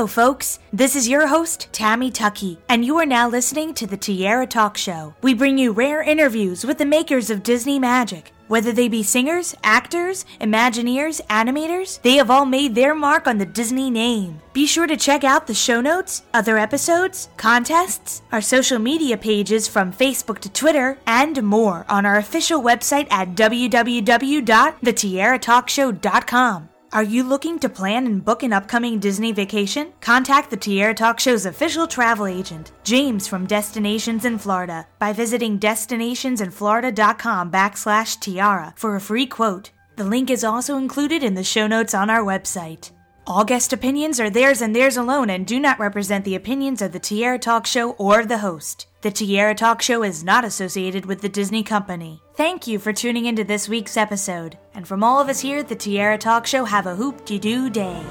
Hello, folks. This is your host, Tammy Tuckey, and you are now listening to the Tiara Talk Show. We bring you rare interviews with the makers of Disney Magic. Whether they be singers, actors, Imagineers, animators, they have all made their mark on the Disney name. Be sure to check out the show notes, other episodes, contests, our social media pages from Facebook to Twitter, and more on our official website at www.thetiaratalkshow.com. Are you looking to plan and book an upcoming Disney vacation? Contact the Tiara Talk Show's official travel agent, James from Destinations in Florida, by visiting destinationsinflorida.com backslash tiara for a free quote. The link is also included in the show notes on our website. All guest opinions are theirs and theirs alone and do not represent the opinions of the Tiara Talk Show or the host. The Tiara Talk Show is not associated with the Disney Company. Thank you for tuning into this week's episode. And from all of us here at the Tiara Talk Show, have a hoop de doo day.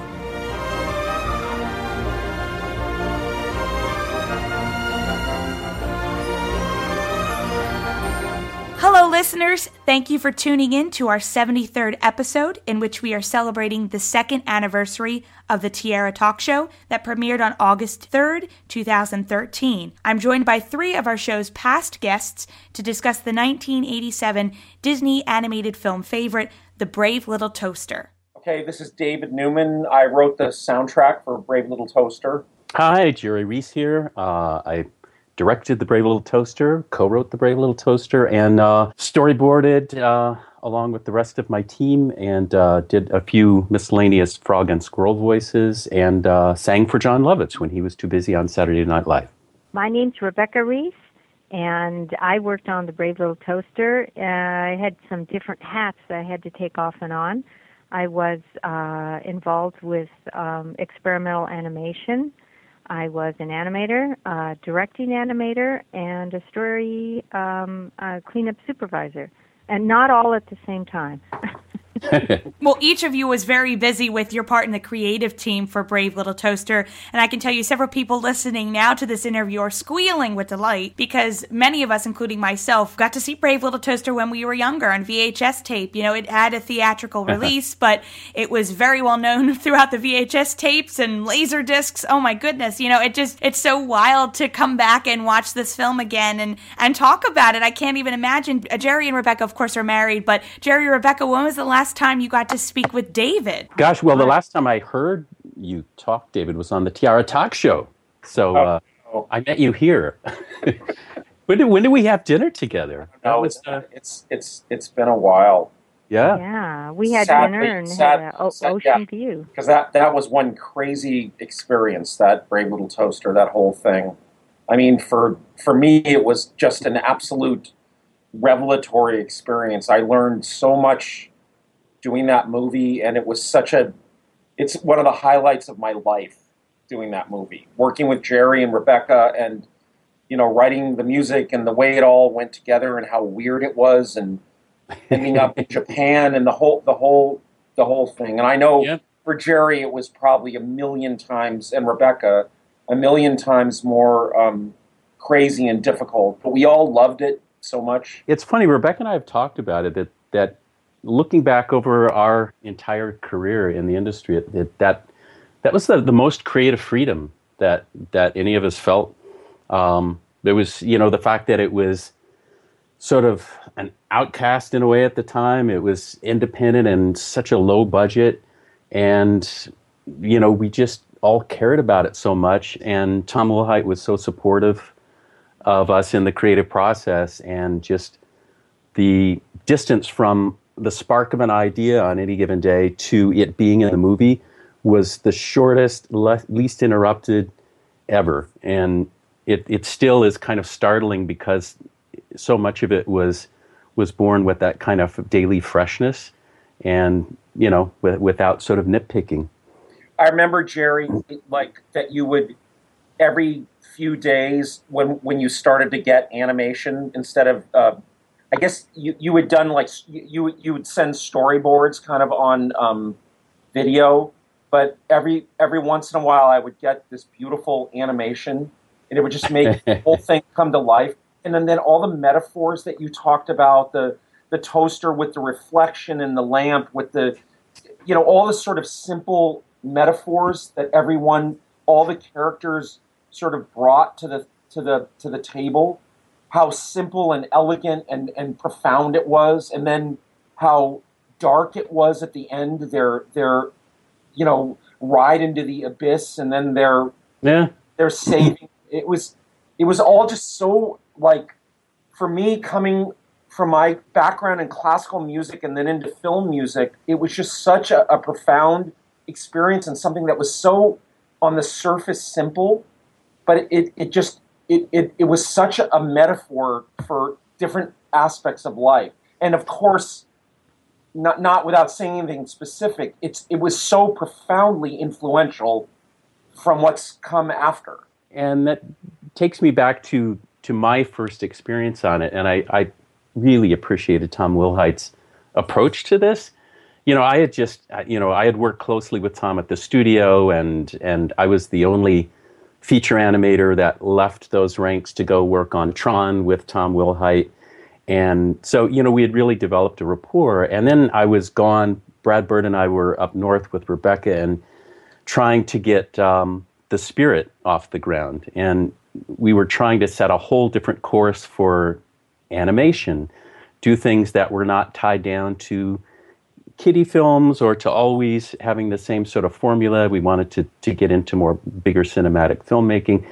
Listeners. Thank you for tuning in to our 73rd episode, in which we are celebrating the second anniversary of the Tiara Talk Show that premiered on August 3rd, 2013. I'm joined by three of our show's past guests to discuss the 1987 Disney animated film favorite, The Brave Little Toaster. Okay, this is David Newman. I wrote the soundtrack for Brave Little Toaster. Hi, Jerry Rees here. Uh, I directed The Brave Little Toaster, co wrote The Brave Little Toaster, and uh, storyboarded uh, along with the rest of my team and uh, did a few miscellaneous frog and squirrel voices and uh, sang for Jon Lovitz when he was too busy on Saturday Night Live. My name's Rebecca Rees, and I worked on The Brave Little Toaster. Uh, I had some different hats that I had to take off and on. I was uh, involved with um, experimental animation. I was an animator, directing animator, and a story um, uh, cleanup supervisor, and not all at the same time. well, each of you was very busy with your part in the creative team for Brave Little Toaster, and I can tell you several people listening now to this interview are squealing with delight because many of us, including myself, got to see Brave Little Toaster when we were younger on VHS tape. You know, it had a theatrical uh-huh. release, but it was very well known throughout the VHS tapes and laser discs. Oh my goodness, you know, it just it's so wild to come back and watch this film again and and talk about it. I can't even imagine. Jerry and Rebecca, of course, are married, but Jerry, Rebecca, when was the last time you got to speak with David? Gosh, well, the last time I heard you talk, David, was on the Tiara Talk Show. So uh, oh. I met you here. when did when did we have dinner together? No, was, uh, it's it's it's been a while. Yeah. Yeah, we had sadly, dinner and sad, had an sad, ocean yeah, view. Because that that was one crazy experience. That brave little toaster. That whole thing. I mean, for for me, it was just an absolute revelatory experience. I learned so much doing that movie, and it was such a. It's one of the highlights of my life doing that movie. Working with Jerry and Rebecca, and you know, writing the music and the way it all went together, and how weird it was, and ending up in Japan, and the whole, the whole, the whole thing. And I know for Jerry, it was probably a million times, and Rebecca, a million times more um, crazy and difficult. But we all loved it so much. It's funny, Rebecca and I have talked about it that that looking back over our entire career in the industry, it, it, that that was the, the most creative freedom that that any of us felt. Um, there was, you know, the fact that it was sort of an outcast in a way at the time. It was independent and such a low budget, and you know, we just all cared about it so much. And Tom Wilhite was so supportive of us in the creative process, and just the distance from the spark of an idea on any given day to it being in the movie was the shortest, le- least interrupted ever. And it, it still is kind of startling because so much of it was was born with that kind of daily freshness and you know with, without sort of nitpicking i remember jerry like that you would every few days when when you started to get animation instead of uh, I guess you, you had done like you you would send storyboards kind of on um, video, but every every once in a while I would get this beautiful animation, and it would just make the whole thing come to life. And then, then all the metaphors that you talked about the the toaster with the reflection and the lamp with the you know all the sort of simple metaphors that everyone all the characters sort of brought to the to the to the table, how simple and elegant and, and profound it was, and then how dark it was at the end. Their their you know ride into the abyss, and then their yeah their saving. It was it was all just so like for me coming from my background in classical music and then into film music, it was just such a, a profound experience and something that was so on the surface simple, but it, it just it, it, it was such a, a metaphor for different aspects of life. And of course, not not without saying anything specific, it's it was so profoundly influential from what's come after. And that takes me back to to my first experience on it, and I, I really appreciated Tom Wilhite's approach to this. You know, I had just you know I had worked closely with Tom at the studio, and and I was the only feature animator that left those ranks to go work on Tron with Tom Wilhite. And so, you know, we had really developed a rapport. And then I was gone. Brad Bird and I were up north with Rebecca and trying to get um, the spirit off the ground. And we were trying to set a whole different course for animation, do things that were not tied down to kiddie films or to always having the same sort of formula. We wanted to, to get into more bigger cinematic filmmaking.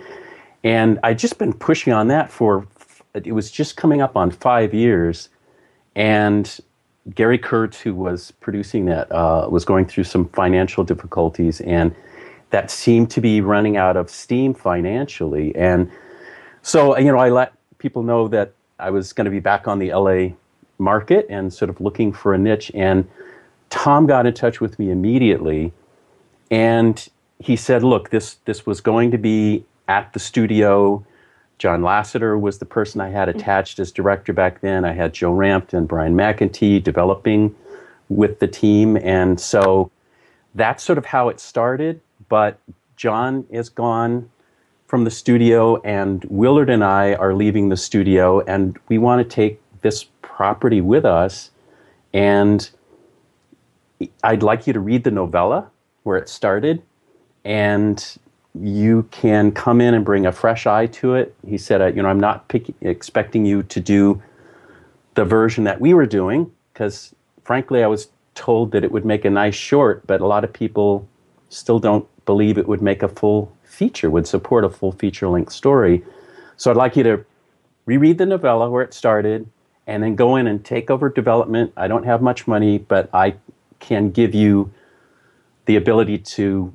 And I'd just been pushing on that for, it was just coming up on five years. And Gary Kurtz, who was producing that, uh, was going through some financial difficulties. And that seemed to be running out of steam financially. And so, you know, I let people know that I was going to be back on the LA market and sort of looking for a niche. And Tom got in touch with me immediately, and he said, "Look, this this was going to be at the studio. John Lasseter was the person I had mm-hmm. attached as director back then. I had Joe Ranft and Brian McEntee developing with the team, and so that's sort of how it started. But John is gone from the studio, and Willard and I are leaving the studio, and we want to take this property with us, and." I'd like you to read the novella where it started, and you can come in and bring a fresh eye to it. He said, you know, I'm not pick- expecting you to do the version that we were doing because, frankly, I was told that it would make a nice short, but a lot of people still don't believe it would make a full feature, would support a full feature length story. So I'd like you to reread the novella where it started and then go in and take over development. I don't have much money, but I can give you the ability to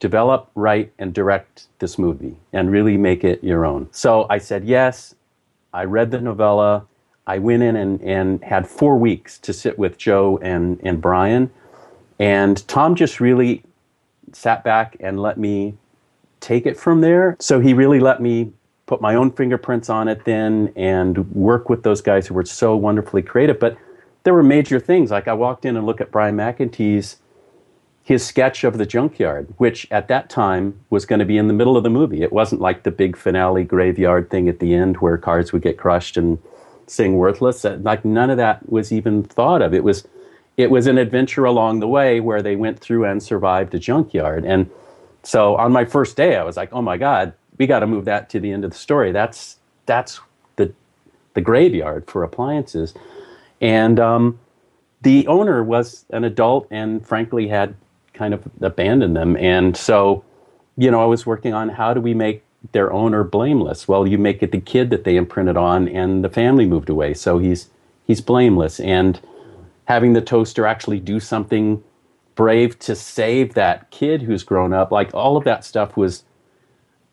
develop, write, and direct this movie and really make it your own. So I said yes. I read the novella. I went in and, and had four weeks to sit with Joe and, and Brian. And Tom just really sat back and let me take it from there. So he really let me put my own fingerprints on it then and work with those guys who were so wonderfully creative. But there were major things. Like I walked in and looked at Brian McEntee's his sketch of the junkyard, which at that time was going to be in the middle of the movie. It wasn't like the big finale graveyard thing at the end where cars would get crushed and sing worthless. Uh, like none of that was even thought of. It was it was an adventure along the way where they went through and survived a junkyard. And so on my first day, I was like, "Oh my God, we got to move that to the end of the story. That's that's the the graveyard for appliances." And um, the owner was an adult and frankly had kind of abandoned them. And so, you know, I was working on how do we make their owner blameless? Well, you make it the kid that they imprinted on and the family moved away. So he's he's blameless. And having the toaster actually do something brave to save that kid who's grown up, like all of that stuff was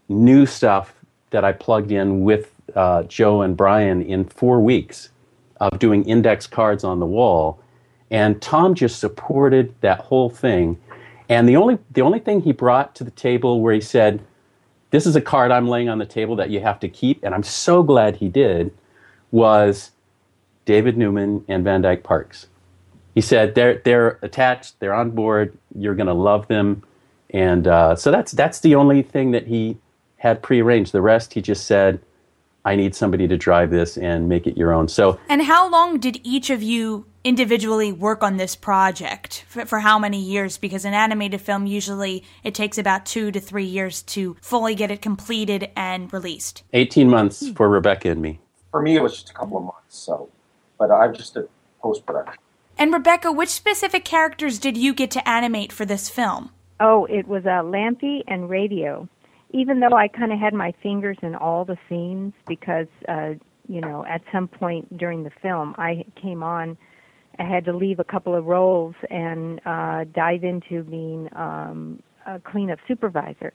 new stuff that I plugged in with uh, Joe and Brian in four weeks of doing index cards on the wall. And Tom just supported that whole thing. And the only the only thing he brought to the table where he said, "This is a card I'm laying on the table that you have to keep," and I'm so glad he did, was David Newman and Van Dyke Parks. He said they're they're attached, they're on board. You're going to love them, and uh, so that's that's the only thing that he had prearranged. The rest he just said, I need somebody to drive this and make it your own. So, and how long did each of you individually work on this project? For, for, how many years? Because an animated film usually it takes about two to three years to fully get it completed and released. 18 months for rebecca and me. For me it was just a couple of months so but i'm just a post-production. And rebecca which specific characters did you get to animate for this film? Oh it was uh, lampy and radio even though i kind of had my fingers in all the scenes because uh, you know at some point during the film i came on I had to leave a couple of roles and uh, dive into being um, a cleanup supervisor.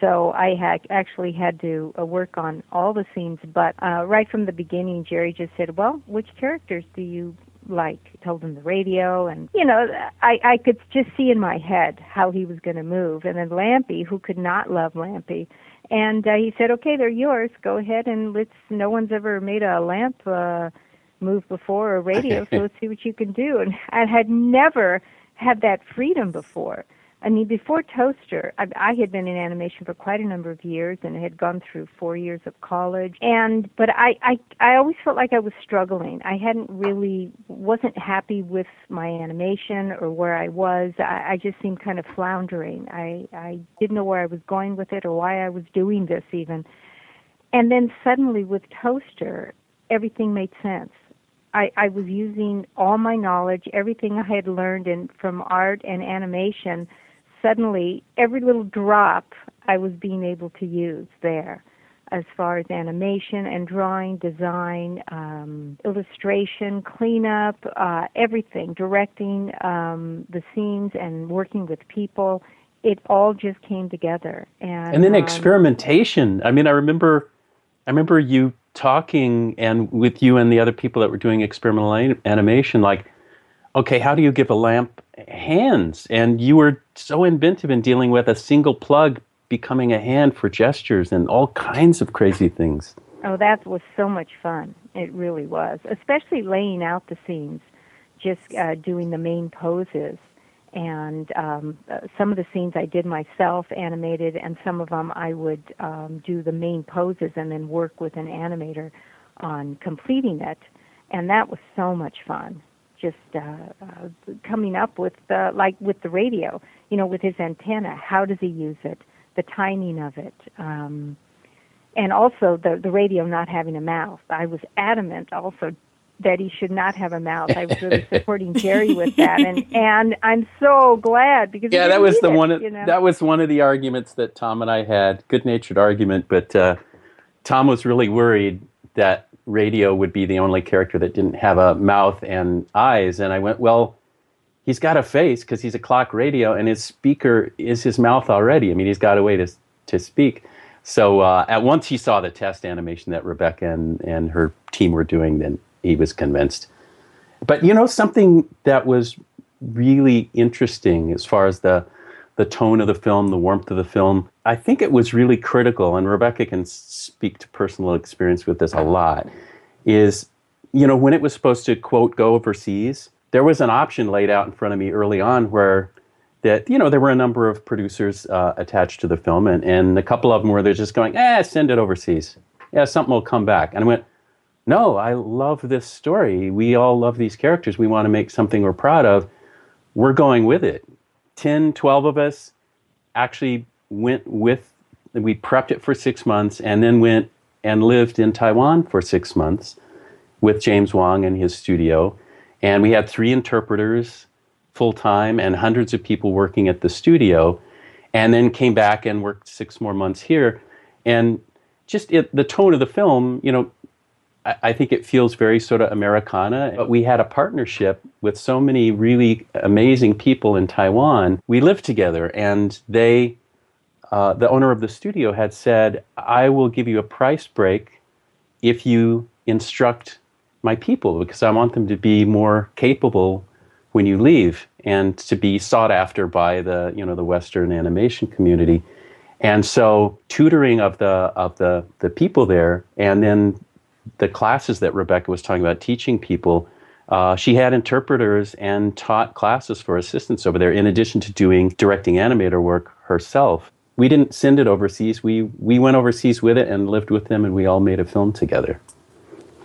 So I had actually had to uh, work on all the scenes, but uh, right from the beginning, Jerry just said, "Well, which characters do you like?" Told him the radio, and you know, I I could just see in my head how he was going to move. And then Lampy, who could not love Lampy, and uh, he said, "Okay, they're yours. Go ahead and let's." No one's ever made a lamp. Uh, move before or radio, so let's see what you can do. And I had never had that freedom before. I mean, before Toaster, I, I had been in animation for quite a number of years and had gone through four years of college. And but I, I, I always felt like I was struggling. I hadn't really wasn't happy with my animation or where I was. I, I just seemed kind of floundering. I, I didn't know where I was going with it or why I was doing this even. And then suddenly with Toaster, everything made sense. I, I was using all my knowledge, everything I had learned in from art and animation. Suddenly, every little drop I was being able to use there, as far as animation and drawing, design, um, illustration, cleanup, uh, everything, directing um, the scenes and working with people. It all just came together, and and then um, experimentation. I mean, I remember, I remember you talking and with you and the other people that were doing experimental animation, like, okay, how do you give a lamp hands? And you were so inventive in dealing with a single plug becoming a hand for gestures and all kinds of crazy things. Oh, that was so much fun. It really was, especially laying out the scenes, just uh, doing the main poses and um, some of the scenes I did myself animated, and some of them I would um, do the main poses and then work with an animator on completing it, and that was so much fun. Just uh, uh, coming up with uh, like with the radio, you know, with his antenna. How does he use it? The timing of it. Um, and also the the radio not having a mouth. I was adamant also that he should not have a mouth. I was really supporting Jerry with that, and and I'm so glad because yeah, that was the it, one. Of, you know? That was one of the arguments that Tom and I had. Good natured argument, but uh, Tom was really worried that radio would be the only character that didn't have a mouth and eyes, and I went, well. He's got a face because he's a clock radio, and his speaker is his mouth already. I mean, he's got a way to to speak. So uh, at once he saw the test animation that Rebecca and, and her team were doing, then he was convinced. But you know, something that was really interesting as far as the the tone of the film, the warmth of the film. I think it was really critical, and Rebecca can speak to personal experience with this a lot. Is you know when it was supposed to quote go overseas, there was an option laid out in front of me early on where that you know there were a number of producers uh, attached to the film, and, and a couple of them were just going, eh, send it overseas. Yeah, something will come back. And I went, no, I love this story. We all love these characters. We want to make something we're proud of. We're going with it. 10, 12 of us actually went with, we prepped it for six months and then went and lived in Taiwan for six months with James Wang and his studio. And we had three interpreters full time and hundreds of people working at the studio. And then came back and worked six more months here. And just it, the tone of the film, you know, I think it feels very sort of Americana. But we had a partnership with so many really amazing people in Taiwan. We lived together, and they, uh, the owner of the studio, had said, "I will give you a price break if you instruct my people because I want them to be more capable when you leave and to be sought after by the you know the Western animation community." And so tutoring of the of the the people there, and then the classes that Rebecca was talking about, teaching people, uh, she had interpreters and taught classes for assistants over there, in addition to doing directing animator work herself. We didn't send it overseas. We we went overseas with it and lived with them, and we all made a film together.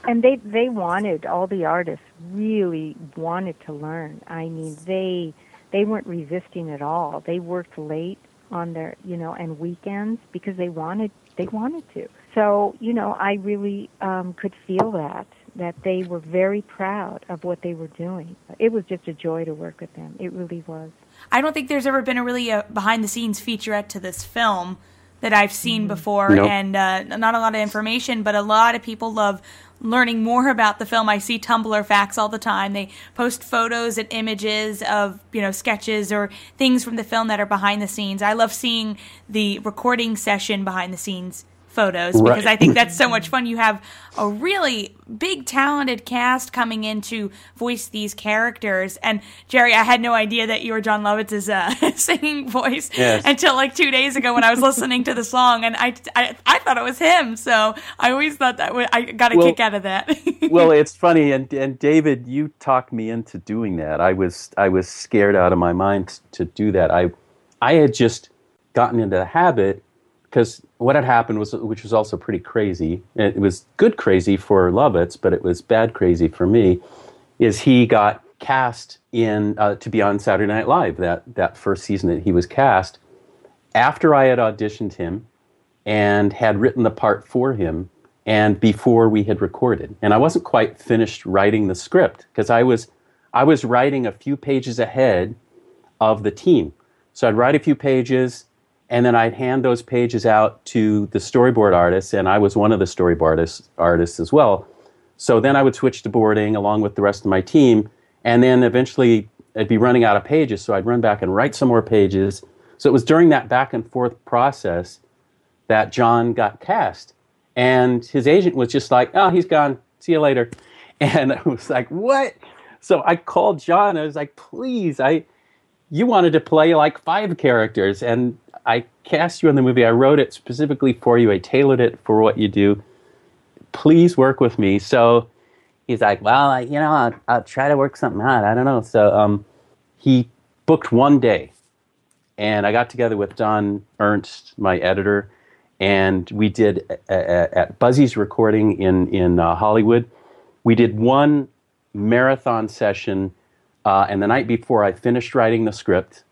and they they wanted all the artists really wanted to learn. I mean, they they weren't resisting at all. They worked late on their you know and weekends because they wanted they wanted to. So you know, I really um, could feel that that they were very proud of what they were doing. It was just a joy to work with them. It really was. I don't think there's ever been a really a behind the scenes featurette to this film that I've seen Mm-hmm. before, Nope. and uh, not a lot of information, but a lot of people love learning more about the film. I see Tumblr facts all the time. They post photos and images of you know sketches or things from the film that are behind the scenes. I love seeing the recording session behind the scenes photos because I think that's so much fun. You have a really big, talented cast coming in to voice these characters. And Jerry, I had no idea that you were Jon Lovitz's uh, singing voice Yes. until like two days ago when I was listening to the song, and I, I, I thought it was him. So I always thought that wa- I got a Well- kick out of that. well, it's funny, and and David, you talked me into doing that. I was I was scared out of my mind to do that. I I had just gotten into the habit because what had happened was, which was also pretty crazy. It was good crazy for Lovitz, but it was bad crazy for me. Is he got cast in uh, to be on Saturday Night Live that that first season that he was cast after I had auditioned him and had written the part for him and before we had recorded and i wasn't quite finished writing the script because i was i was writing a few pages ahead of the team so i'd write a few pages and then i'd hand those pages out to the storyboard artists and i was one of the storyboard artists, as well so then i would switch to boarding along with the rest of my team and then eventually i'd be running out of pages so i'd run back and write some more pages so it was during that back and forth process that Jon got cast. And his agent was just like, oh, he's gone. See you later. And I was like, what? So I called Jon. I was like, please, I, you wanted to play like five characters, and I cast you in the movie. I wrote it specifically for you. I tailored it for what you do. Please work with me. So he's like, well, I, you know, I'll, I'll try to work something out. I don't know. So um, he booked one day and I got together with Don Ernst, my editor, and we did a- a- at Buzzy's recording in in uh, Hollywood. We did one marathon session, uh, and the night before, I finished writing the script,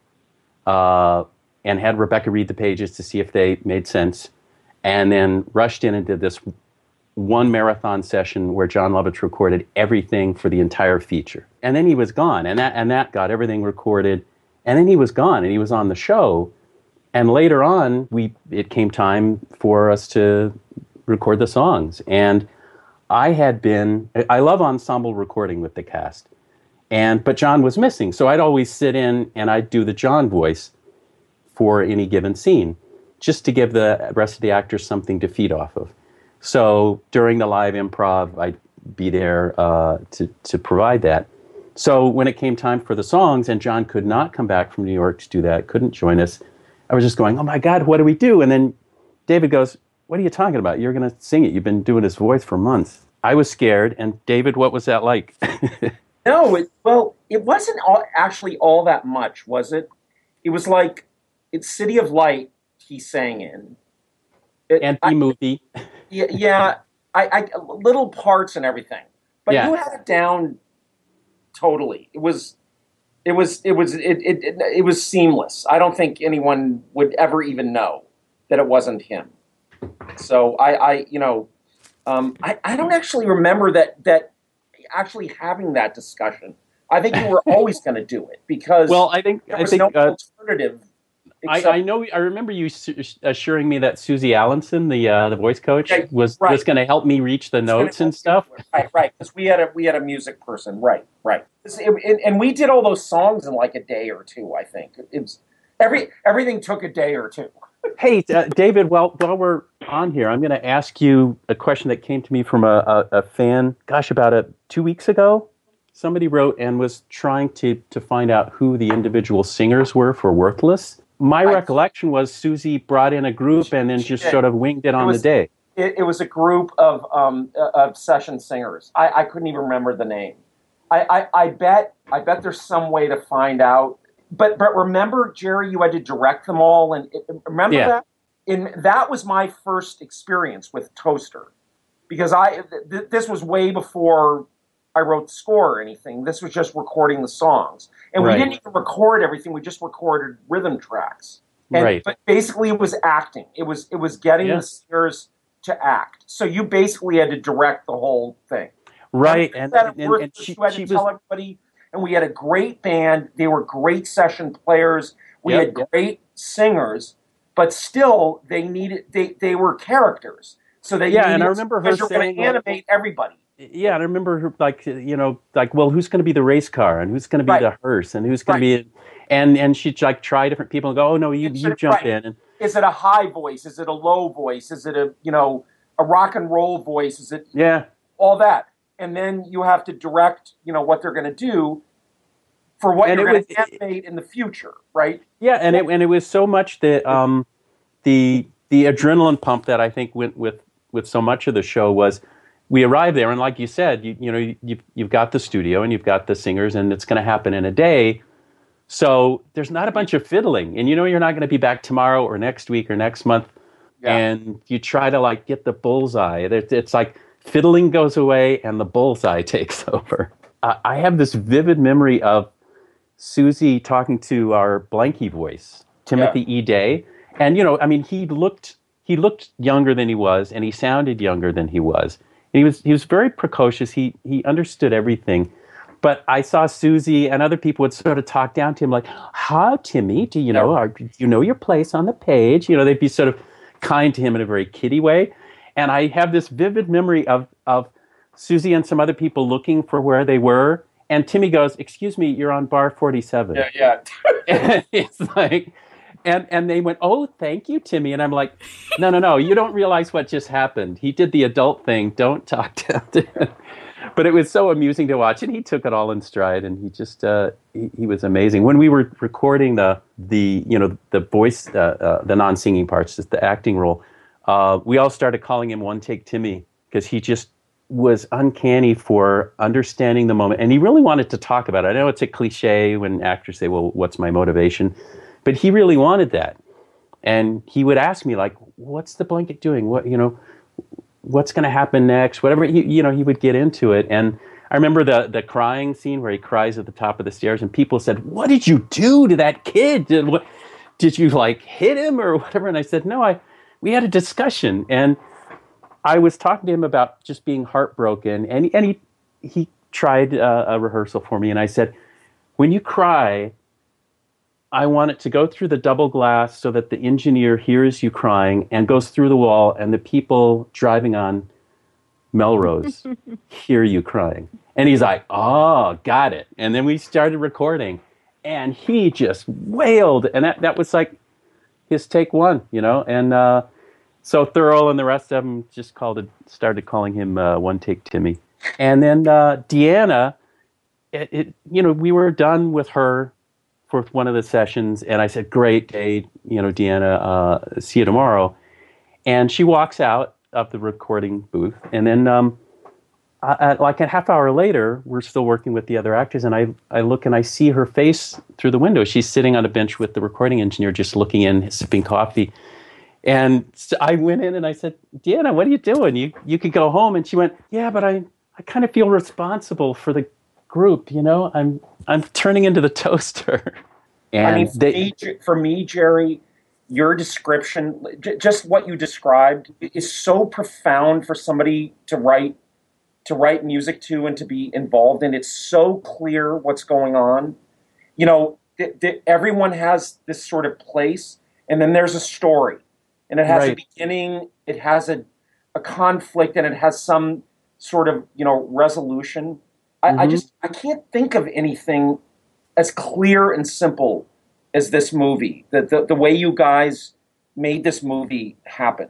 uh, and had Rebecca read the pages to see if they made sense, and then rushed in and did this one marathon session where Jon Lovitz recorded everything for the entire feature. And then he was gone, and that and that got everything recorded, and then he was gone, and he was on the show. And later on, we it came time for us to record the songs, and I had been I love ensemble recording with the cast, and but Jon was missing, so I'd always sit in and I'd do the Jon voice for any given scene, just to give the rest of the actors something to feed off of. So during the live improv, I'd be there uh, to, to provide that. So when it came time for the songs, and Jon could not come back from New York to do that, couldn't join us, I was just going, oh my God, what do we do? And then David goes, what are you talking about? You're going to sing it. You've been doing his voice for months. I was scared. And David, what was that like? No, it, well, it wasn't all, actually all that much, was it? It was like it's City of Light he sang in. It, Empty I- movie. yeah, yeah I, I little parts and everything, but Yeah. you had it down totally. It was, it was, it was, it, it, it, it was seamless. I don't think anyone would ever even know that it wasn't him. So I, I you know, um, I, I don't actually remember that that actually having that discussion. I think we were always going to do it because Well, I think I think no uh, alternative. I, I know. I remember you su- assuring me that Susie Allenson, the uh, the voice coach, Yeah, was right. was going to help me reach the It's notes and you stuff. Right, right. Because we had a we had a music person. Right, right. And, and we did all those songs in like a day or two. I think it's every everything took a day or two. Hey, uh, David. While while we're on here, I'm going to ask you a question that came to me from a, a, a fan. Gosh, about a two weeks ago, somebody wrote and was trying to to find out who the individual singers were for Worthless. My I- recollection was Susie brought in a group and then just sort of winged it on was- the day. It, it was a group of um, uh, of session singers. I, I couldn't even remember the name. I, I, I bet I bet there's some way to find out. But but remember, Jerry, you had to direct them all, and it, remember Yeah. that. And that was my first experience with Toaster, because I th- this was way before I wrote the score or anything. This was just recording the songs, and Right. we didn't even record everything. We just recorded rhythm tracks. And, Right. But basically, it was acting. It was it was getting Yeah. the singers to act. So you basically had to direct the whole thing. right, And, and and, and she, had to tell was everybody, and we had a great band. They were great session players. We Yep, had yep. great singers, but still, they needed they they were characters. So they Yeah, and I remember her because you're going saying, to like- animate everybody. Yeah, and I remember her like you know like well who's going to be the race car and who's going to be Right. the hearse and who's going to be and and she'd like try different people and go oh no you you right. jump in and Is it a high voice? Is it a low voice? Is it a you know a rock and roll voice? Is it yeah all that? And then you have to direct you know what they're going to do for what And you're going to animate in the future, right? Yeah, and it and it was so much that um, the the adrenaline pump that I think went with with so much of the show was we arrive there and like you said, you you know you you've got the studio and you've got the singers and it's going to happen in a day. So there's not a bunch of fiddling, and you know you're not going to be back tomorrow or next week or next month, Yeah. and you try to like get the bullseye. It- It's like fiddling goes away and the bullseye takes over. I I have this vivid memory of Susie talking to our Blanky voice, Timothy E. Day, and you know, I mean, he looked he looked younger than he was, and he sounded younger than he was. And he was he was very precocious. He he understood everything. But I saw Susie and other people would sort of talk down to him like, "How, Timmy? Do you know? Are, do you know your place on the page?" You know, they'd be sort of kind to him in a very kiddie way. And I have this vivid memory of of Susie and some other people looking for where they were, and Timmy goes, "Excuse me, you're on bar 47." yeah. and it's like and and they went oh thank you timmy. And i'm like no no no you don't realize what just happened. He did the adult thing. Don't talk to him. But it was so amusing to watch and he took it all in stride and he just uh, he, he was amazing. When we were recording the the you know the voice uh, uh, the non-singing parts just the acting role uh, we all started calling him one take timmy because he just was uncanny for understanding the moment and he really wanted to talk about it. I know it's a cliche when actors say well what's my motivation but he really wanted that. And he would ask me like what's the blanket doing? What you know what's going to happen next? Whatever he, you know he would get into it. And i remember the the crying scene where he cries at the top of the stairs and people said what did you do to that kid? Did what did you like hit him or whatever? And i said no i we had a discussion. And i was talking to him about just being heartbroken and and he he tried uh, a rehearsal for me and i said when you cry I want it to go through the double glass so that the engineer hears you crying and goes through the wall, and the people driving on Melrose hear you crying. And he's like, "Oh, got it." And then we started recording, and he just wailed, and that that was like his take one, you know. And uh, so Thurl and the rest of them just called it, started calling him uh, One Take Timmy. And then uh, Deanna, it, it, you know, we were done with her for one of the sessions, and I said, "Great day, you know, Deanna. Uh, see you tomorrow." And she walks out of the recording booth, and then, um, I, like a half hour later, we're still working with the other actors, and I I look and I see her face through the window. She's sitting on a bench with the recording engineer, just looking in, sipping coffee. And so I went in and I said, Deanna, what are you doing? You you could go home. And she went, Yeah, but I, I kind of feel responsible for the group, you know? I'm I'm turning into the toaster. And I mean, for, they, me, for me, Jerry, your description, j- just what you described, is so profound for somebody to write to write music to and to be involved in. It's so clear what's going on. You know, th- th- everyone has this sort of place, and then there's a story, and it has a beginning, it has a a conflict, and it has some sort of you know resolution. I, I Mhm. just I can't think of anything as clear and simple as this movie. The the, the way you guys made this movie happen.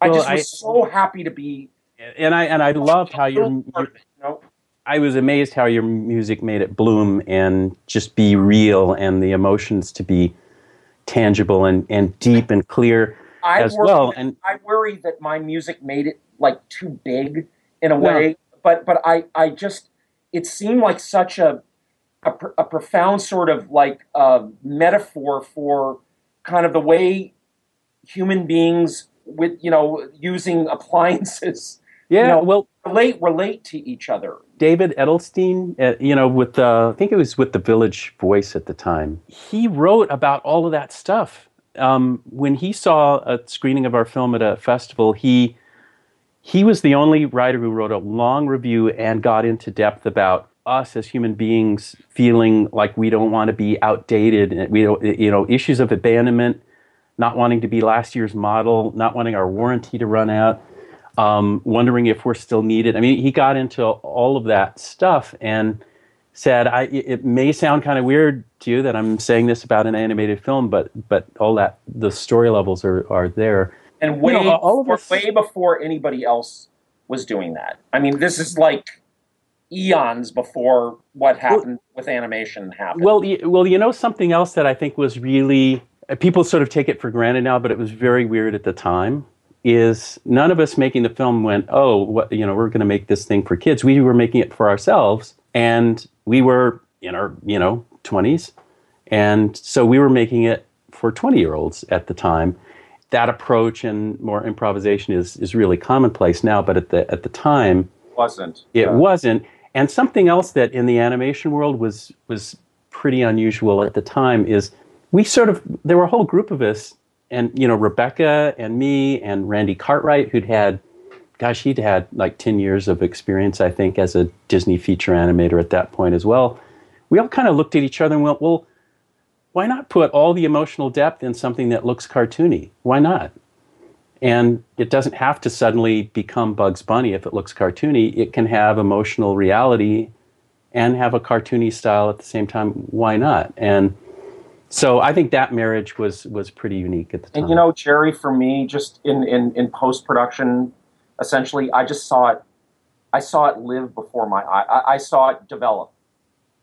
I Well, just was I- so happy to be. and I and I loved how your, part your of you know? I was amazed how your music made it bloom and just be real and the emotions to be tangible and, and deep and clear I as worry well. And I worry that my music made it like too big in a No. way, but but I I just it seemed like such a a, pr- a profound sort of like uh, metaphor for kind of the way human beings with you know using appliances Yeah, you know, well, relate relate to each other. David Edelstein, uh, you know, with the, I think it was with the Village Voice at the time. He wrote about all of that stuff. Um, when he saw a screening of our film at a festival, he he was the only writer who wrote a long review and got into depth about us as human beings feeling like we don't want to be outdated. And we don't, you know issues of abandonment not wanting to be last year's model not wanting our warranty to run out um, wondering if we're still needed. I mean he got into all of that stuff and said I, it may sound kind of weird to you that i'm saying this about an animated film but but all that the story levels are, are there and way, you know, us, way before anybody else was doing that. I mean, this is like eons before what happened well, with animation happened. Well, you, well, you know something else that I think was really uh, people sort of take it for granted now, but it was very weird at the time. Is none of us making the film went, oh, what, you know, we're going to make this thing for kids. We were making it for ourselves, and we were in our, you know, twenties, and so we were making it for twenty year olds at the time that approach and more improvisation is is really commonplace now, but at the at the time wasn't. It yeah. wasn't. And something else that in the animation world was was pretty unusual at the time is we sort of there were a whole group of us and you know Rebecca and me and Randy Cartwright who'd had gosh he'd had like 10 years of experience I think as a Disney feature animator at that point as well. We all kind of looked at each other and went, well, why not put all the emotional depth in something that looks cartoony? Why not? And it doesn't have to suddenly become Bugs Bunny if it looks cartoony. It can have emotional reality and have a cartoony style at the same time. Why not? And so I think that marriage was was pretty unique at the time. And you know, Jerry, for me, just in in, in post production, essentially, I just saw it. I saw it live before my eye. I, I saw it develop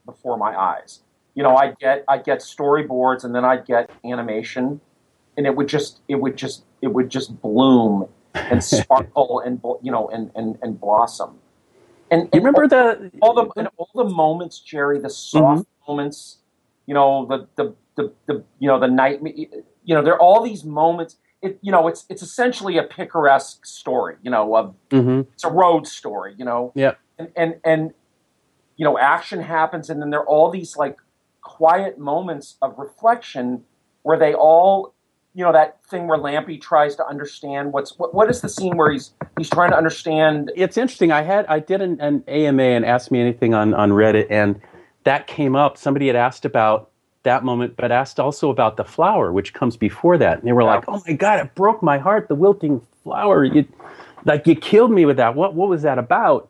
before my eyes you know, I'd get I'd get storyboards and then I'd get animation, and it would just it would just it would just bloom and sparkle and you know and and, and blossom. And, and you remember all, the all the and all the moments, Jerry, the soft mm-hmm. moments, you know, the, the the the you know the night, you know, there are all these moments. It you know, it's it's essentially a picaresque story, you know, of mm-hmm. it's a road story, you know. Yeah. And and and you know, action happens, and then there are all these like quiet moments of reflection where they all you know that thing where Lampy tries to understand what's what, what is the scene where he's he's trying to understand? It's interesting. I had i did an, an ama and asked me anything on on reddit and that came up. Somebody had asked about that moment but asked also about the flower which comes before that. And they were yeah. like oh my god it broke my heart the wilting flower. You like you killed me with that. What what was that about?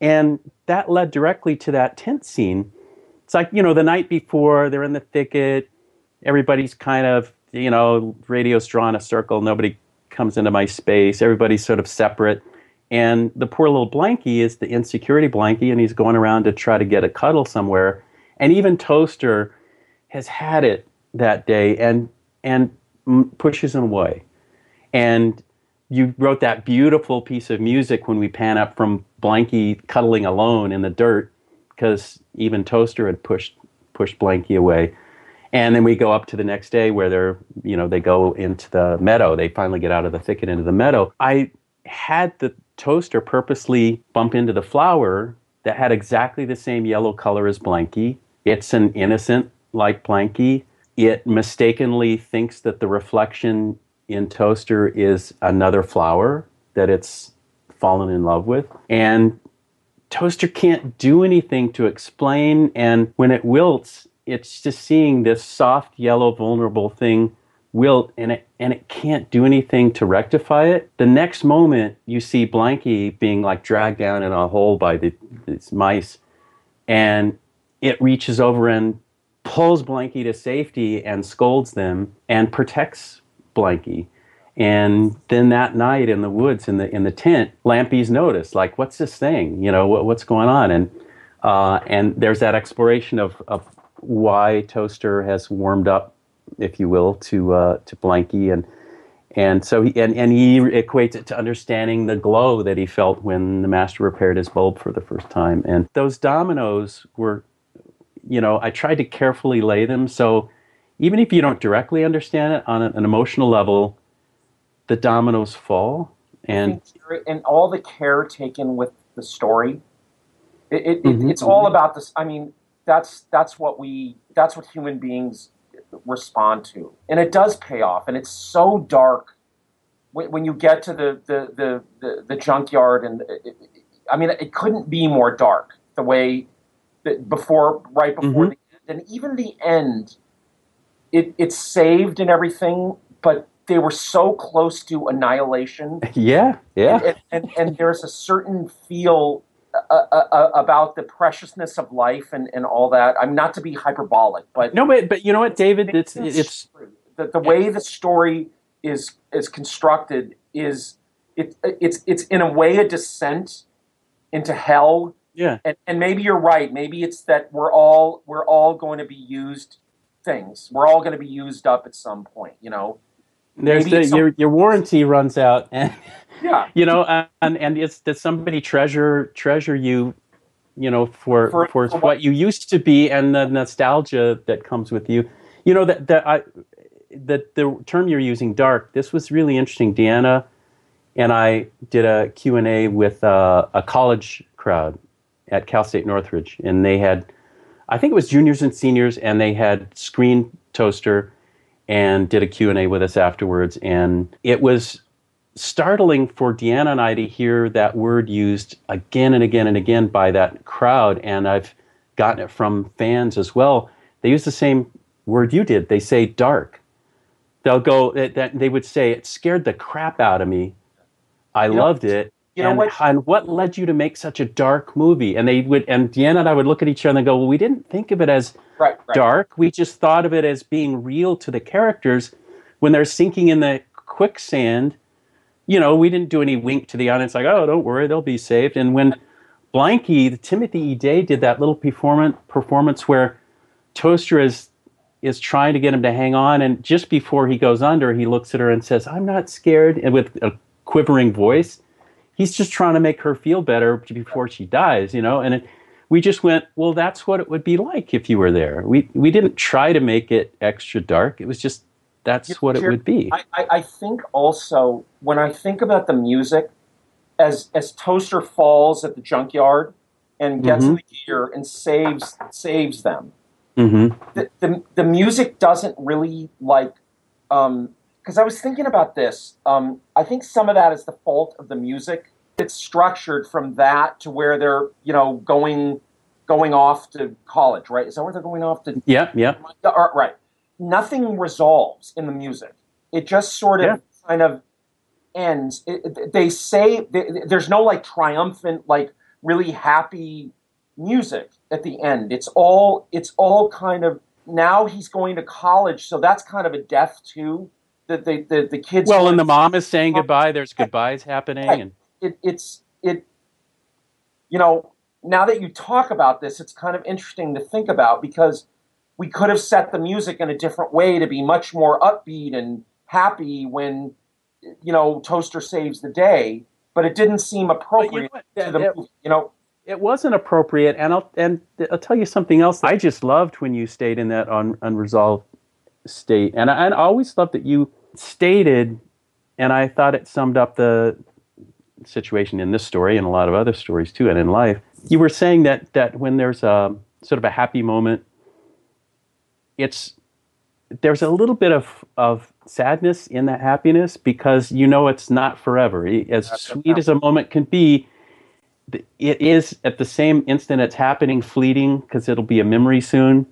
And that led directly to that tent scene it's like you know the night before they're in the thicket everybody's kind of you know radio's drawn a circle nobody comes into my space everybody's sort of separate. And the poor little blanky is the insecurity blanky and he's going around to try to get a cuddle somewhere. And even toaster has had it that day and and pushes him away. And you wrote that beautiful piece of music when we pan up from blanky cuddling alone in the dirt because even Toaster had pushed pushed Blanky away. And then we go up to the next day where they're, you know, they go into the meadow. They finally get out of the thicket into the meadow. I had the toaster purposely bump into the flower that had exactly the same yellow color as Blanky. It's an innocent like Blanky. It mistakenly thinks that the reflection in Toaster is another flower that it's fallen in love with. And toaster can't do anything to explain and when it wilts it's just seeing this soft yellow vulnerable thing wilt and it and it can't do anything to rectify it. The next moment you see blanky being like dragged down in a hole by the, these mice and it reaches over and pulls blanky to safety and scolds them and protects blanky and then that night in the woods, in the in the tent, Lampy's noticed, like, what's this thing? You know, what, what's going on? And uh, and there's that exploration of, of why Toaster has warmed up, if you will, to uh, to Blanky, and and so he and, and he equates it to understanding the glow that he felt when the master repaired his bulb for the first time. And those dominoes were, you know, I tried to carefully lay them so even if you don't directly understand it on an emotional level the dominoes fall and and all the care taken with the story. It, it, Mhm, it's all about this. I mean, that's that's what we that's what human beings respond to, and it does pay off. And it's so dark when, when you get to the the the, the, the junkyard, and it, I mean, it couldn't be more dark. The way that before, right before Mhm. the end, and even the end, it it's saved and everything, but they were so close to annihilation yeah, yeah. and, and, and there's a certain feel uh, uh, uh, about the preciousness of life and, and all that. I'm not to be hyperbolic, but No, but but you know what, David? It's it's the, the way the story is is constructed is it, it's it's in a way a descent into hell. yeah. And, and maybe you're right. Maybe it's that we're all we're all going to be used things. We're all going to be used up at some point. You know. There's the, some- your your warranty runs out, and Yeah. you know, and and it's does somebody treasure treasure you, you know, for For- for, what, what- you used to be and the nostalgia that comes with you. You know that that I the the term you're using, dark. This was really interesting. Deanna and I did a Q and A with uh, a college crowd at Cal State Northridge, and they had, I think it was juniors and seniors, and they had Screen Toaster and did a Q&A with us afterwards. And it was startling for Deanna and I to hear that word used again and again and again by that crowd. And I've gotten it from fans as well. They use the same word you did. They say dark. They'll go that, they would say it scared the crap out of me. I know- loved it you know and, what- and what led you to make such a dark movie and they would and Deanna and I would look at each other and go well we didn't think of it as Right. Right. dark. We just thought of it as being real to the characters when they're sinking in the quicksand. You know, we didn't do any wink to the audience like, "Oh, don't worry, they'll be saved." And when Blanky, the Timothy E. Day, did that little performance performance where Toaster is is trying to get him to hang on, and just before he goes under, he looks at her and says, "I'm not scared," and with a quivering voice. He's just trying to make her feel better before she dies, you know, and it, we just went, well, that's what it would be like if you were there. We we didn't try to make it extra dark. It was just that's You- what it would be. I, I, think also when I think about the music, as as Toaster falls at the junkyard and gets in the gear and saves saves them, hmm the the, the music doesn't really like. Because I was thinking about this, um, I think some of that is the fault of the music. It's structured from that to where they're you know going going off to college, right? Is that where they're going off to? Yeah, yeah. Right. Nothing resolves in the music. It just sort of Yeah. kind of ends. It, it- they say they, there's no like triumphant, like really happy music at the end. It's all it's all kind of now he's going to college, so that's kind of a death too. The the the, the kids. Well, and the mom is saying goodbye. There's goodbyes happening, and it, it's it you know now that you talk about this it's kind of interesting to think about because we could have set the music in a different way to be much more upbeat and happy when you know toaster saves the day but it didn't seem appropriate what? to the It- you know it wasn't appropriate. And I'll and I'll tell you something else. I just loved when you stayed in that un, unresolved state, and I, and I always loved that you stated, and I thought it summed up the situation in this story and a lot of other stories too, and in life. You were saying that that when there's a sort of a happy moment, it's there's a little bit of of sadness in that happiness because you know it's not forever. As sweet as a moment can be, it is at the same instant it's happening fleeting because it'll be a memory soon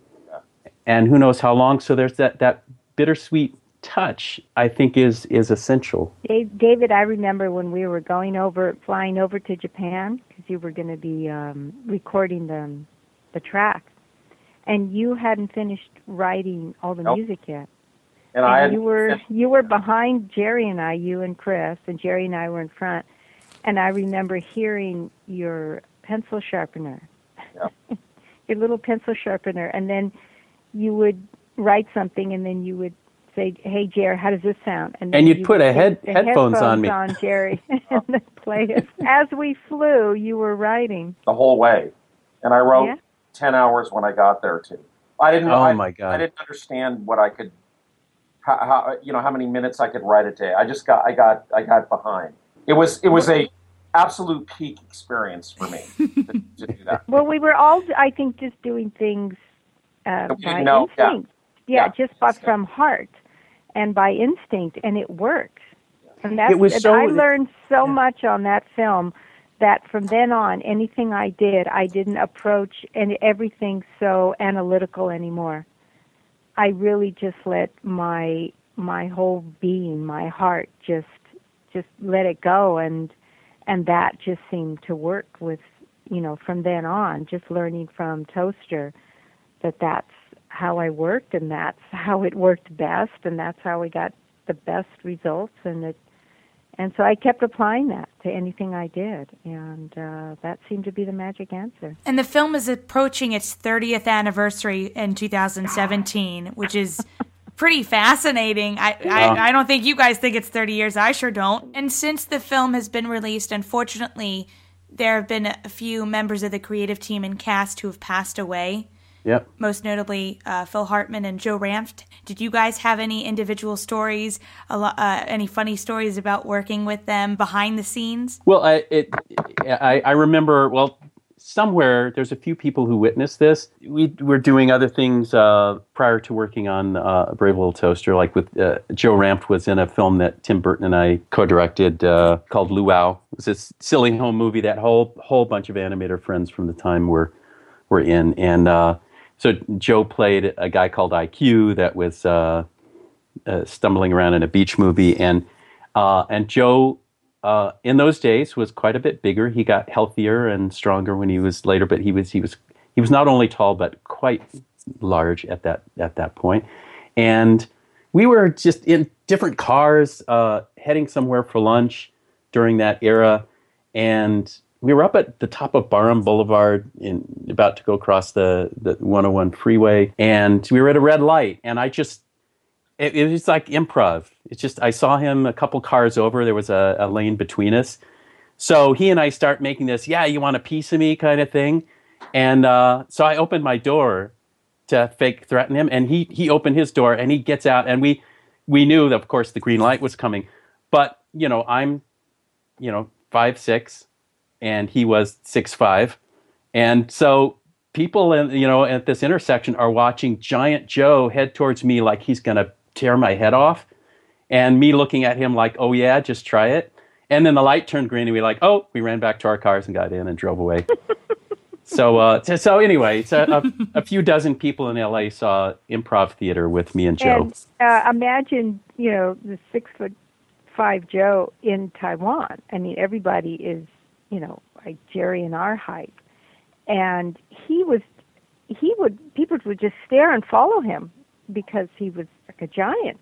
and who knows how long so there's that that bittersweet touch i think is is essential Dave, David, I remember when we were going over, flying over to Japan because you were going to be um, recording the the track, and you hadn't finished writing all the Nope. music yet. and i you were you were behind Jerry and I, you and Chris, and Jerry and I were in front. And I remember hearing your pencil sharpener, your little pencil sharpener, and then you would write something, and then you would say, "Hey, Jerry, how does this sound?" then And you'd you put would a head- take the headphones on me. on Jerry, and then play it. As we flew, you were writing. the whole way and i wrote Yeah. 10 hours when i got there too i didn't oh I, my I didn't understand what I could, how, how you know how many minutes I could write a day. I just got I got I got behind. it was it was a absolute peak experience for me to, to do that. Well, we were all, I think, just doing things uh, by know, instinct. Yeah, Yeah. just by, from heart and by instinct, and it worked. And that's, It was so- I learned so much on that film that from then on, anything I did, I didn't approach and everything so analytical anymore. I really just let my my whole being, my heart, just just let it go, and and that just seemed to work with you know from then on. Just learning from Toaster that that's how I worked, and that's how it worked best, and that's how we got the best results, and it and so I kept applying that to anything I did, and uh, that seemed to be the magic answer. And the film is approaching its 30th anniversary in 2017, which is pretty fascinating. I, I, I don't think you guys think it's 30 years. I sure don't. And since the film has been released, unfortunately, there have been a few members of the creative team and cast who have passed away. Yep. Most notably, uh, Phil Hartman and Joe Ranft. Did you guys have any individual stories, a lo- uh, any funny stories about working with them behind the scenes? Well, I, it, I, I remember, well, somewhere there's a few people who witnessed this. We were doing other things uh, prior to working on uh, Brave Little Toaster, like with uh, Joe Ranft was in a film that Tim Burton and I co-directed uh, called Luau. It was this silly home movie that whole whole bunch of animator friends from the time were were in, and uh, so Joe played a guy called IQ that was uh, uh, stumbling around in a beach movie, and uh, and Joe uh, in those days was quite a bit bigger. He got healthier and stronger when he was later, but he was he was he was not only tall but quite large at that at that point. And we were just in different cars uh, heading somewhere for lunch during that era, and we were up at the top of Barham Boulevard, in about to go across the the 101 freeway, and we were at a red light, and I just it, it was like improv. It's just I saw him a couple cars over. There was a, a lane between us, so he and I start making this. Yeah, you want a piece of me kind of thing, and uh, so I opened my door to fake threaten him, and he he opened his door and he gets out, and we we knew that of course the green light was coming, but you know I'm, you know five six, and he was six five, and so people in you know at this intersection are watching giant joe head towards me like he's going to tear my head off and me looking at him like oh yeah just try it. And then the light turned green and we like oh we ran back to our cars and got in and drove away. So uh so, anyway so a, a few dozen people in la saw improv theater with me and joe. And uh, imagine, you know, the six foot five Joe in Taiwan. I mean, everybody is, you know, like Jerry and our height, and he was, he would people would just stare and follow him because he was like a giant.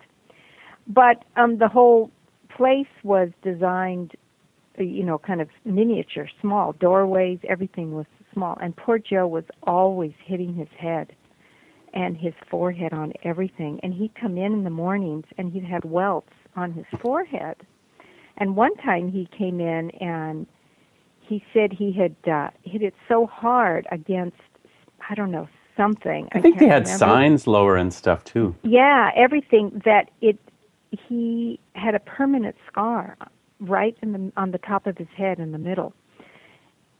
But um, the whole place was designed, you know, kind of miniature, small doorways. Everything was small, and poor Joe was always hitting his head and his forehead on everything. And he'd come in in the mornings and he'd have welts on his forehead. And one time he came in and he said he had uh, hit it so hard against, I don't know, something. i think they had remember. signs lower and stuff too Yeah, everything that it. He had a permanent scar right in the on the top of his head in the middle.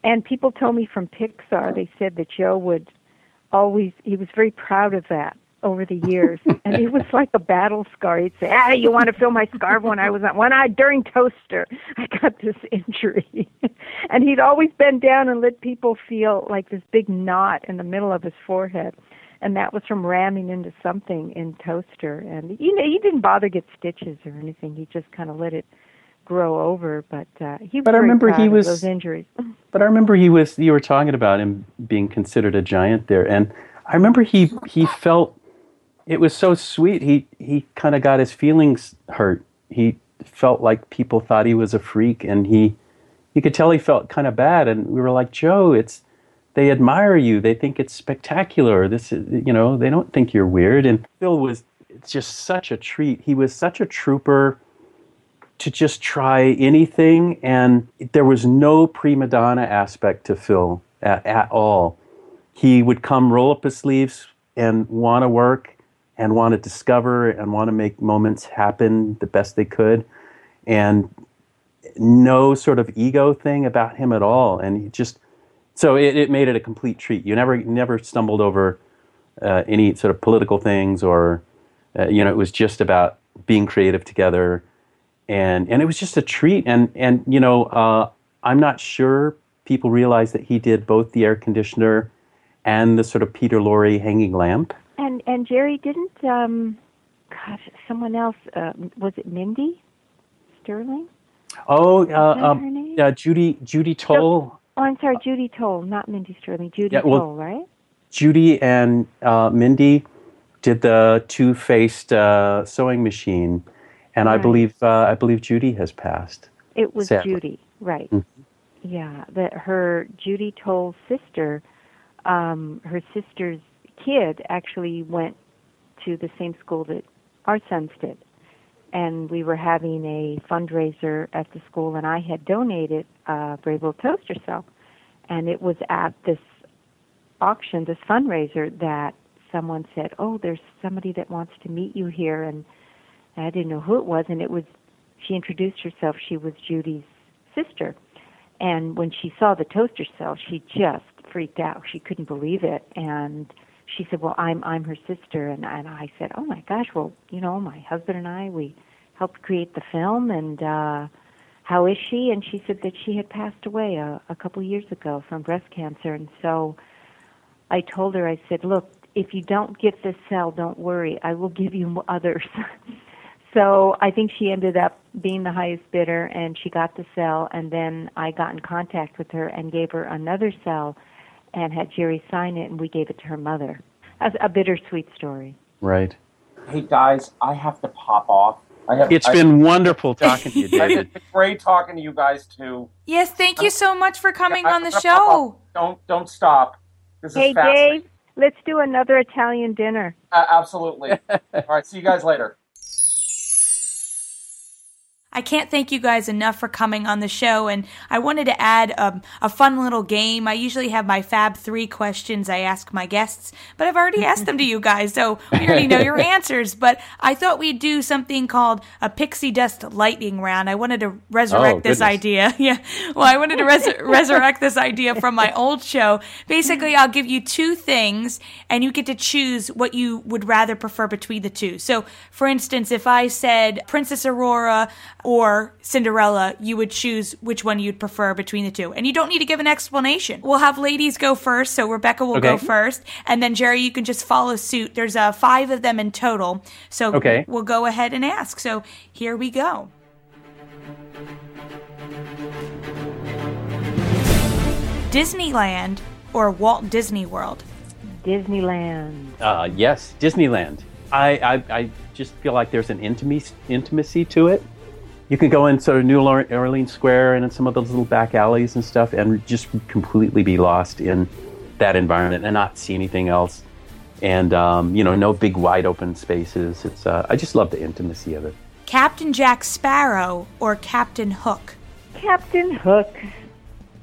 And people told me from Pixar, they said that Joe would always. He was very proud of that over the years, and it was like a battle scar. He'd say, "Ah, you want to feel my scar when I was on when I during Toaster, I got this injury," and he'd always bend down and let people feel like this big knot in the middle of his forehead and that was from ramming into something in toaster. And you know he didn't bother get stitches or anything. He just kind of let it grow over but uh he was But I remember he was- those injuries. But I remember he was you were talking about him being considered a giant there and I remember he he felt it was so sweet. He he kind of got his feelings hurt. He felt like people thought he was a freak and he you could tell he felt kind of bad and we were like, "Joe, it's they admire you. They think it's spectacular. This is, you know, they don't think you're weird." And Phil was it's just such a treat. He was such a trooper to just try anything and there was no prima donna aspect to phil at, at all he would come roll up his sleeves and want to work and want to discover and want to make moments happen the best they could and no sort of ego thing about him at all, and he just so it, it made it a complete treat. You never never stumbled over uh, any sort of political things, or uh, you know, it was just about being creative together, and and it was just a treat. And and you know, uh, I'm not sure people realize that he did both the air conditioner and the sort of Peter Lorre hanging lamp. And and Jerry didn't. Um, gosh, someone else uh, was it Mindy Sterling? Oh, uh, um, uh, Judy Judy Toll. Oh, I'm sorry, Judy Toll, not Mindy Sterling. Judy yeah, well, Toll, right? Judy and uh, Mindy did the two-faced uh, sewing machine, and right. I believe uh, I believe Judy has passed. It was sadly. Judy, right? Mm-hmm. Yeah, that her Judy Toll's sister, um, her sister's kid actually went to the same school that our sons did and we were having a fundraiser at the school, and I had donated a Little Toaster cell, and it was at this auction, this fundraiser, that someone said, "Oh, there's somebody that wants to meet you here," and I didn't know who it was, and it was. She introduced herself. She was Judy's sister, and when she saw the toaster cell, she just freaked out. She couldn't believe it, and she said, "Well, I'm I'm her sister," and and I said, "Oh my gosh, well, you know, my husband and I we helped create the film, and uh, how is she?" And she said that she had passed away a, a couple years ago from breast cancer, and so I told her, I said, "Look, if you don't get this cell, don't worry, I will give you others." so I think she ended up being the highest bidder, and she got the cell, and then I got in contact with her and gave her another cell and had Jerry sign it, and we gave it to her mother. A, a bittersweet story. Right. Hey guys, I have to pop off. I have, it's I, been wonderful talking to you, David. it's great talking to you guys too. Yes, thank you so much for coming yeah, on the show. Don't don't stop. This hey Dave, let's do another Italian dinner. Uh, absolutely. All right, see you guys later. I can't thank you guys enough for coming on the show, and I wanted to add um, a fun little game. I usually have my Fab Three questions I ask my guests, but I've already asked them to you guys, so we already know your answers. But I thought we'd do something called a pixie dust lightning round. I wanted to resurrect oh, this idea. Yeah, well, I wanted to res- resurrect this idea from my old show. Basically, I'll give you two things, and you get to choose what you would rather prefer between the two. So, for instance, if I said Princess Aurora or Cinderella, you would choose which one you'd prefer between the two. And you don't need to give an explanation. We'll have ladies go first, so Rebecca will okay. go first, and then Jerry, you can just follow suit. There's uh, five of them in total, so okay. we'll go ahead and ask. So here we go. Disneyland or Walt Disney World? Disneyland. Uh, yes, Disneyland. I, I, I just feel like there's an intimacy, intimacy to it you can go in sort of New Orleans Square and in some of those little back alleys and stuff and just completely be lost in that environment and not see anything else. And, um, you know, no big wide open spaces. It's, uh, I just love the intimacy of it. Captain Jack Sparrow or Captain Hook? Captain Hook.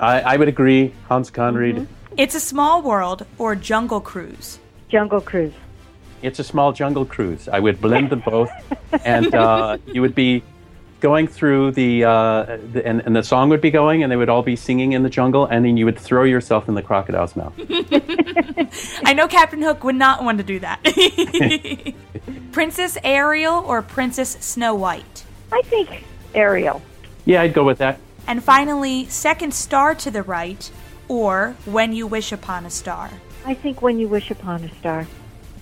I, I would agree. Hans Conried. Mm-hmm. It's a Small World or Jungle Cruise? Jungle Cruise. It's a small jungle cruise. I would blend them both, and uh, you would be going through the, uh, the and, and, the song would be going and they would all be singing in the jungle and then you would throw yourself in the crocodile's mouth. I know captain hook would not want to do that. Princess ariel or princess snow white? I think ariel. Yeah i'd go with that. And finally second star to the right or when you wish upon a star? I think when you wish upon a star.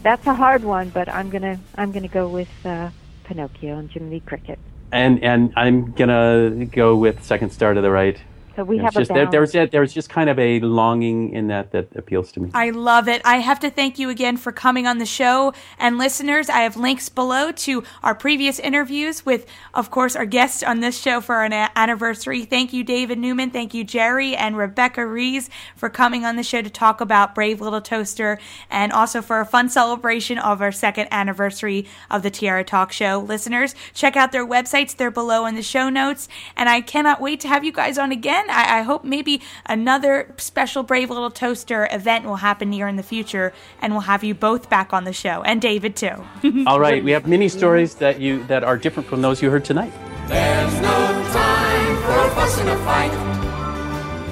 That's a hard one but i'm gonna i'm gonna go with uh, pinocchio and jiminy cricket and and I'm gonna go with second star to the right. So we have just, there, there's there's just kind of a longing in that that appeals to me. I love it. I have to thank you again for coming on the show. And listeners, I have links below to our previous interviews with, of course, our guests on this show for an anniversary. Thank you, David Newman. Thank you, Jerry and Rebecca Rees, for coming on the show to talk about Brave Little Toaster and also for a fun celebration of our second anniversary of the Tiara Talk Show. Listeners, check out their websites. They're below in the show notes. And I cannot wait to have you guys on again again. I, I hope maybe another special Brave Little Toaster event will happen near in the future, and we'll have you both back on the show, and David too. All right, we have many stories that you that are different from those you heard tonight. There's no time for a fuss and a fight.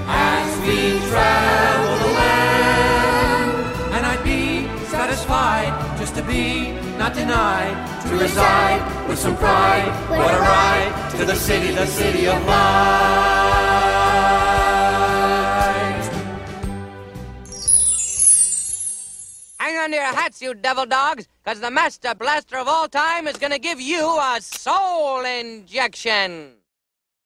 As we travel the land, and I'd be satisfied just to be, not denied, to reside with some pride. What a ride to the city, the city of light. Your hats, you devil dogs, because the master blaster of all time is going to give you a soul injection.